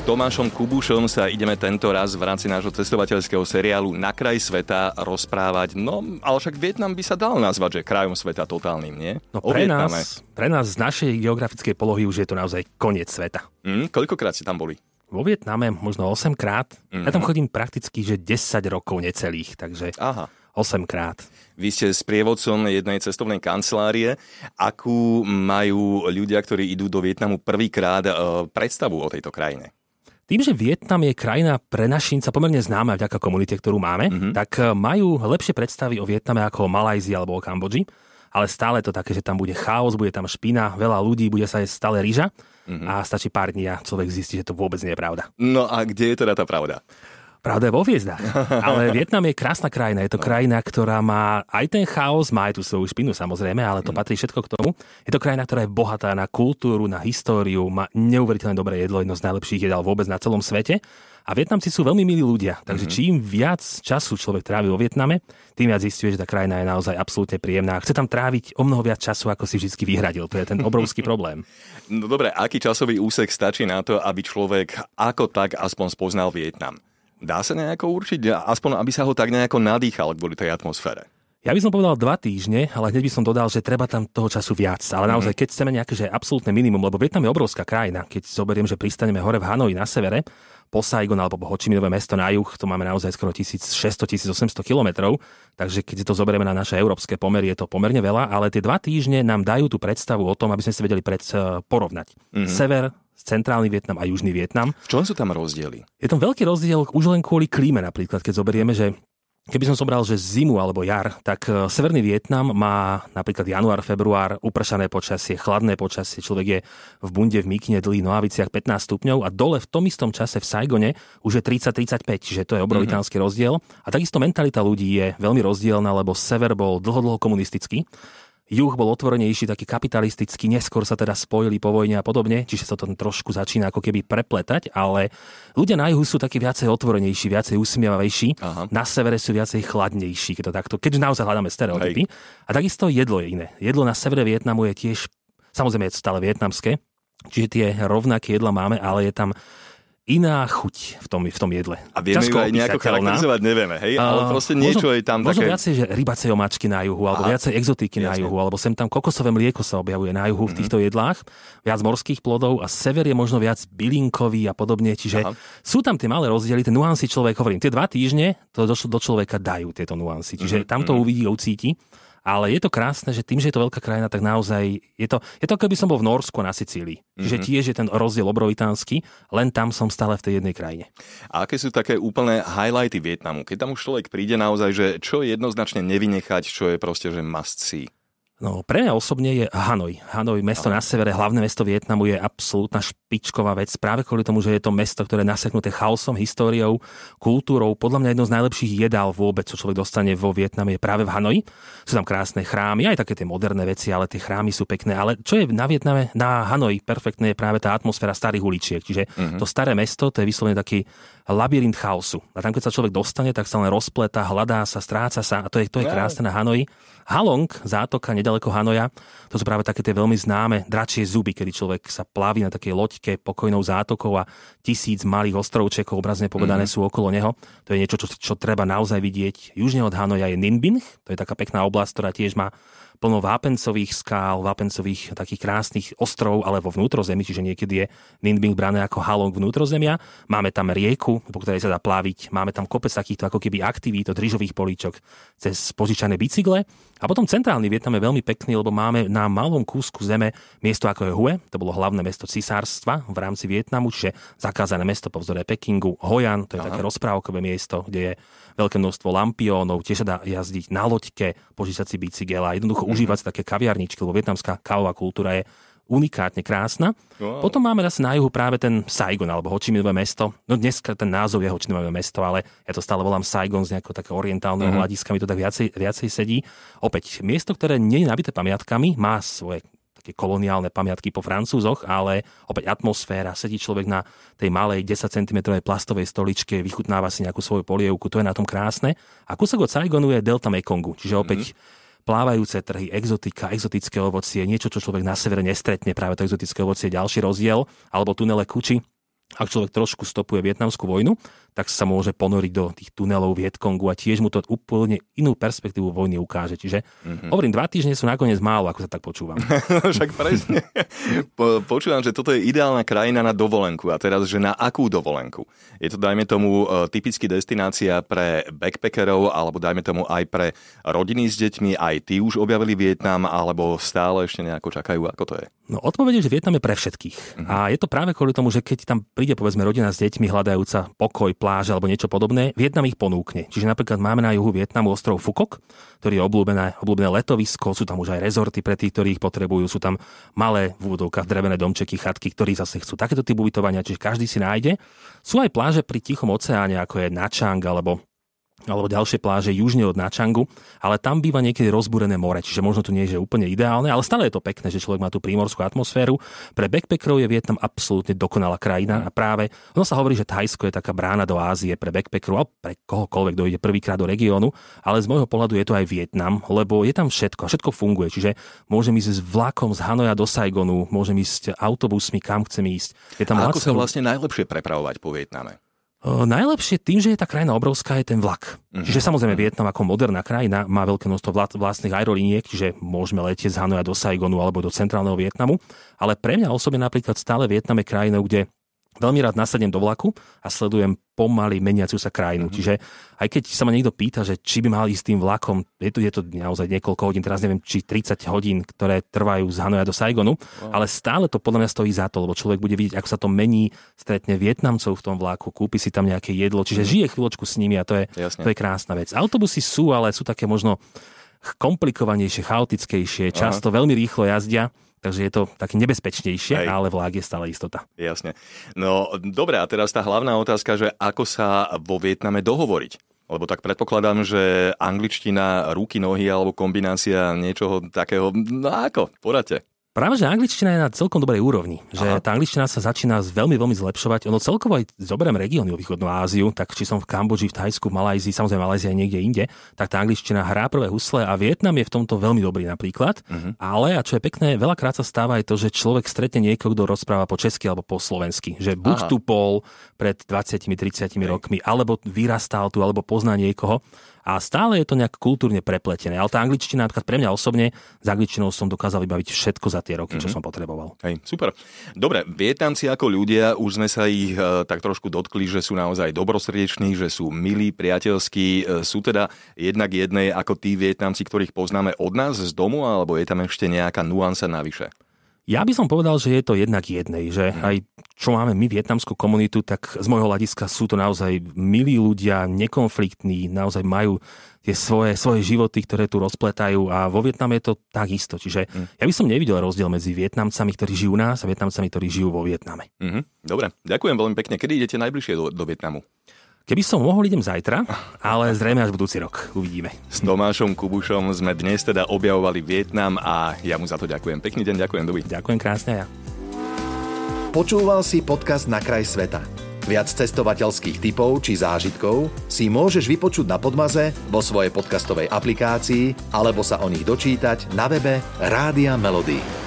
S Tomášom Kubušom sa ideme tento raz v rámci nášho cestovateľského seriálu Na kraj sveta rozprávať. No, ale však Vietnam by sa dal nazvať, že krajom sveta totálnym, nie? No pre nás, pre nás z našej geografickej polohy už je to naozaj koniec sveta. Mm, koľkokrát ste tam boli? Vo Vietname možno 8 krát. Mm-hmm. Ja tam chodím prakticky, že 10 rokov necelých, takže Aha. 8 krát. Vy ste s prievodcom jednej cestovnej kancelárie. Akú majú ľudia, ktorí idú do Vietnamu prvýkrát e, predstavu o tejto krajine? Tým, že Vietnam je krajina pre našinca pomerne známa vďaka komunite, ktorú máme, mm-hmm. tak e, majú lepšie predstavy o Vietname ako o Malajzii alebo o Kambodži. Ale stále to také, že tam bude chaos, bude tam špina, veľa ľudí, bude sa jesť stále rýža mm-hmm. a stačí pár dní a človek zistí, že to vôbec nie je pravda. No a kde je teda tá pravda? Pravda je vo hviezdách. Ale Vietnam je krásna krajina. Je to no. krajina, ktorá má aj ten chaos, má aj tú svoju špinu samozrejme, ale to mm. patrí všetko k tomu. Je to krajina, ktorá je bohatá na kultúru, na históriu, má neuveriteľne dobré jedlo, jedno z najlepších jedál vôbec na celom svete. A Vietnamci sú veľmi milí ľudia, takže mm-hmm. čím viac času človek trávi vo Vietname, tým viac zistuje, že tá krajina je naozaj absolútne príjemná. Chce tam tráviť o mnoho viac času, ako si vždy vyhradil. To je ten obrovský problém. No dobre, aký časový úsek stačí na to, aby človek ako tak aspoň spoznal Vietnam? Dá sa nejako určiť, aspoň aby sa ho tak nejako nadýchal kvôli tej atmosfére? Ja by som povedal dva týždne, ale hneď by som dodal, že treba tam toho času viac. Ale mhm. naozaj, keď chceme nejaké že absolútne minimum, lebo Vietnam je obrovská krajina, keď zoberiem, že pristaneme hore v Hanoji na severe, po Saigon alebo po Hočiminové mesto na juh, to máme naozaj skoro 1600-1800 kilometrov, takže keď to zoberieme na naše európske pomery, je to pomerne veľa, ale tie dva týždne nám dajú tú predstavu o tom, aby sme si vedeli pred, eh, porovnať. Mm-hmm. Sever, centrálny Vietnam a južný Vietnam. V čom sú tam rozdiely? Je tam veľký rozdiel už len kvôli klíme napríklad, keď zoberieme, že Keby som zobral, že zimu alebo jar, tak e, Severný Vietnam má napríklad január, február, upršané počasie, chladné počasie, človek je v bunde v Mikine, dlhých nohaviciach 15 stupňov a dole v tom istom čase v Saigone už je 30-35, čiže to je obrovitánsky mm-hmm. rozdiel. A takisto mentalita ľudí je veľmi rozdielna, lebo sever bol dlho, dlho komunistický Juh bol otvorenejší, taký kapitalistický, neskôr sa teda spojili po vojne a podobne, čiže sa to trošku začína ako keby prepletať, ale ľudia na juhu sú takí viacej otvorenejší, viacej usmievavejší, Aha. na severe sú viacej chladnejší, keď to takto, keď naozaj hľadáme stereotypy. Hej. A takisto jedlo je iné. Jedlo na severe Vietnamu je tiež, samozrejme je stále vietnamské, čiže tie rovnaké jedla máme, ale je tam iná chuť v tom, v tom jedle. A vieme ju aj nejako charakterizovať, nevieme, hej? Ale proste niečo možno, je tam možno také... viacej, že rybacej omáčky na juhu, alebo Aha. viacej exotiky Jasne. na juhu, alebo sem tam kokosové mlieko sa objavuje na juhu mm-hmm. v mhm. týchto jedlách, viac morských plodov a sever je možno viac bylinkový a podobne, čiže Aha. sú tam tie malé rozdiely, tie nuancy človek, hovorím, tie dva týždne to do, do človeka dajú tieto nuancy, čiže mm-hmm. tam to mhm. uvidí, ucíti. Ale je to krásne, že tým, že je to veľká krajina, tak naozaj je to, je to keby som bol v Norsku na Sicílii. Mm-hmm. Že tiež je ten rozdiel obrovitánsky, len tam som stále v tej jednej krajine. A aké sú také úplné highlighty Vietnamu? Keď tam už človek príde naozaj, že čo jednoznačne nevynechať, čo je proste, že must see? No, pre mňa osobne je Hanoj. Hanoj, mesto na severe, hlavné mesto Vietnamu je absolútna špičková vec. Práve kvôli tomu, že je to mesto, ktoré je naseknuté chaosom, históriou, kultúrou. Podľa mňa jedno z najlepších jedál vôbec, čo človek dostane vo Vietname, je práve v Hanoji. Sú tam krásne chrámy, aj také tie moderné veci, ale tie chrámy sú pekné. Ale čo je na Vietname, na Hanoji perfektné, je práve tá atmosféra starých uličiek. Čiže mm-hmm. to staré mesto, to je vyslovene taký labyrint chaosu. A tam, keď sa človek dostane, tak sa len rozpleta, hľadá sa, stráca sa. A to je, to je krásne na Hanoji. Halong, zátoka nedaleko Hanoja, to sú práve také tie veľmi známe dračie zuby, kedy človek sa plaví na takej loďke pokojnou zátokou a tisíc malých ostrovčekov, obrazne povedané, mm-hmm. sú okolo neho. To je niečo, čo, čo treba naozaj vidieť. Južne od Hanoja je Ninh to je taká pekná oblasť, ktorá tiež má plno vápencových skál, vápencových takých krásnych ostrov, ale vo vnútrozemí, čiže niekedy je Nindbing brané ako halong vnútrozemia. Máme tam rieku, po ktorej sa dá pláviť, máme tam kopec takýchto ako keby aktivít od rýžových políčok cez požičané bicykle. A potom centrálny Vietnam je veľmi pekný, lebo máme na malom kúsku zeme miesto ako je Hue, to bolo hlavné mesto cisárstva v rámci Vietnamu, čiže zakázané mesto po vzore Pekingu, Hojan, to je Aha. také rozprávkové miesto, kde je veľké množstvo lampiónov, tiež sa dá jazdiť na loďke, požičať si bicykel a jednoducho. Užívať také kaviarničky, lebo vietnamská kávová kultúra je unikátne krásna. Wow. Potom máme zase na juhu práve ten Saigon alebo Hočiminové mesto. No dneska ten názov je Hočiminové mesto, ale ja to stále volám Saigon z nejakého takého orientálneho mm-hmm. hľadiska, mi to tak viacej, viacej sedí. Opäť, miesto, ktoré nie je nabité pamiatkami, má svoje také koloniálne pamiatky po Francúzoch, ale opäť atmosféra, sedí človek na tej malej 10 cm plastovej stoličke, vychutnáva si nejakú svoju polievku, to je na tom krásne. A kúsok od Saigonu je delta Mekongu, čiže opäť mm-hmm. Plávajúce trhy, exotika, exotické ovocie, niečo, čo človek na severe nestretne, práve to exotické ovocie, ďalší rozdiel, alebo tunele Kuči, ak človek trošku stopuje vietnamskú vojnu, tak sa môže ponoriť do tých tunelov Vietkongu a tiež mu to úplne inú perspektívu vojny ukáže. Čiže mm-hmm. hovorím, dva týždne sú nakoniec málo, ako sa tak počúvam. Však presne. Po, počúvam, že toto je ideálna krajina na dovolenku a teraz, že na akú dovolenku? Je to, dajme tomu, e, typicky destinácia pre backpackerov alebo dajme tomu aj pre rodiny s deťmi, aj tí už objavili Vietnam alebo stále ešte nejako čakajú, ako to je? No odpoveď je, že Vietnam je pre všetkých. Mm-hmm. A je to práve kvôli tomu, že keď tam príde povedzme rodina s deťmi hľadajúca pokoj, pláže alebo niečo podobné, Vietnam ich ponúkne. Čiže napríklad máme na juhu Vietnamu ostrov Fukok, ktorý je obľúbené, obľúbené letovisko, sú tam už aj rezorty pre tých, ktorí ich potrebujú, sú tam malé v úvodovkách drevené domčeky, chatky, ktorí zase chcú takéto typ ubytovania, čiže každý si nájde. Sú aj pláže pri Tichom oceáne, ako je Nachang alebo alebo ďalšie pláže južne od Načangu, ale tam býva niekedy rozbúrené more, čiže možno to nie je úplne ideálne, ale stále je to pekné, že človek má tú prímorskú atmosféru. Pre backpackerov je Vietnam absolútne dokonalá krajina a práve ono sa hovorí, že Thajsko je taká brána do Ázie pre backpackerov a pre kohokoľvek dojde prvýkrát do regiónu, ale z môjho pohľadu je to aj Vietnam, lebo je tam všetko všetko funguje, čiže môžem ísť s vlakom z Hanoja do Saigonu, môžem ísť autobusmi, kam chcem ísť. Je tam a ako sa vlastne najlepšie prepravovať po Vietname? Najlepšie tým, že je tá krajina obrovská, je ten vlak. Uh-huh. Čiže samozrejme mhm. Vietnam ako moderná krajina má veľké množstvo vlastných aerolíniek, čiže môžeme letieť z Hanoja do Saigonu alebo do centrálneho Vietnamu, ale pre mňa osobne napríklad stále Vietnam je krajinou, kde veľmi rád nasadnem do vlaku a sledujem pomaly meniaciu sa krajinu. Mm-hmm. Čiže aj keď sa ma niekto pýta, že či by mal ísť tým vlakom, je to, je to naozaj niekoľko hodín, teraz neviem, či 30 hodín, ktoré trvajú z Hanoja do Saigonu, wow. ale stále to podľa mňa stojí za to, lebo človek bude vidieť, ako sa to mení, stretne Vietnamcov v tom vlaku, kúpi si tam nejaké jedlo, čiže mm-hmm. žije chvíľočku s nimi a to je, to je krásna vec. Autobusy sú, ale sú také možno komplikovanejšie, chaotickejšie, často Aha. veľmi rýchlo jazdia Takže je to také nebezpečnejšie, Hej. ale vlák je stále istota. Jasne. No dobre, a teraz tá hlavná otázka, že ako sa vo Vietname dohovoriť? Lebo tak predpokladám, že angličtina, ruky, nohy alebo kombinácia niečoho takého, no ako, poradte. Práve, že angličtina je na celkom dobrej úrovni. Že Aha. tá angličtina sa začína veľmi, veľmi zlepšovať. Ono celkovo aj zoberiem regióny o východnú Áziu, tak či som v Kambodži, v Thajsku, v Malajzii, samozrejme Malajzia aj niekde inde, tak tá angličtina hrá prvé husle a Vietnam je v tomto veľmi dobrý napríklad. Uh-huh. Ale, a čo je pekné, veľakrát sa stáva aj to, že človek stretne niekoho, kto rozpráva po česky alebo po slovensky. Že buď Aha. tu bol pred 20-30 rokmi, alebo vyrastal tu, alebo pozná niekoho a stále je to nejak kultúrne prepletené. Ale tá angličtina, napríklad pre mňa osobne, s angličtinou som dokázal vybaviť všetko za tie roky, mm-hmm. čo mhm. som potreboval. Hej, super. Dobre, Vietnamci ako ľudia, už sme sa ich e, tak trošku dotkli, že sú naozaj dobrosrdeční, že sú milí, priateľskí, e, sú teda jednak jednej ako tí Vietnamci, ktorých poznáme od nás z domu, alebo je tam ešte nejaká nuansa navyše? Ja by som povedal, že je to jednak jednej, že mhm. aj čo máme my vietnamskú komunitu, tak z môjho hľadiska sú to naozaj milí ľudia, nekonfliktní, naozaj majú tie svoje, svoje životy, ktoré tu rozpletajú a vo Vietname je to takisto. Čiže mm. ja by som nevidel rozdiel medzi Vietnamcami, ktorí žijú u nás a Vietnamcami, ktorí žijú vo Vietname. Mm-hmm. Dobre, ďakujem veľmi pekne. Kedy idete najbližšie do, do Vietnamu? Keby som mohol, idem zajtra, ale zrejme až budúci rok. Uvidíme. S Tomášom Kubušom sme dnes teda objavovali Vietnam a ja mu za to ďakujem. Pekný deň, ďakujem, Doby. Ďakujem krásne ja. Počúval si podcast Na kraj sveta. Viac cestovateľských typov či zážitkov si môžeš vypočuť na Podmaze vo svojej podcastovej aplikácii alebo sa o nich dočítať na webe Rádia Melody.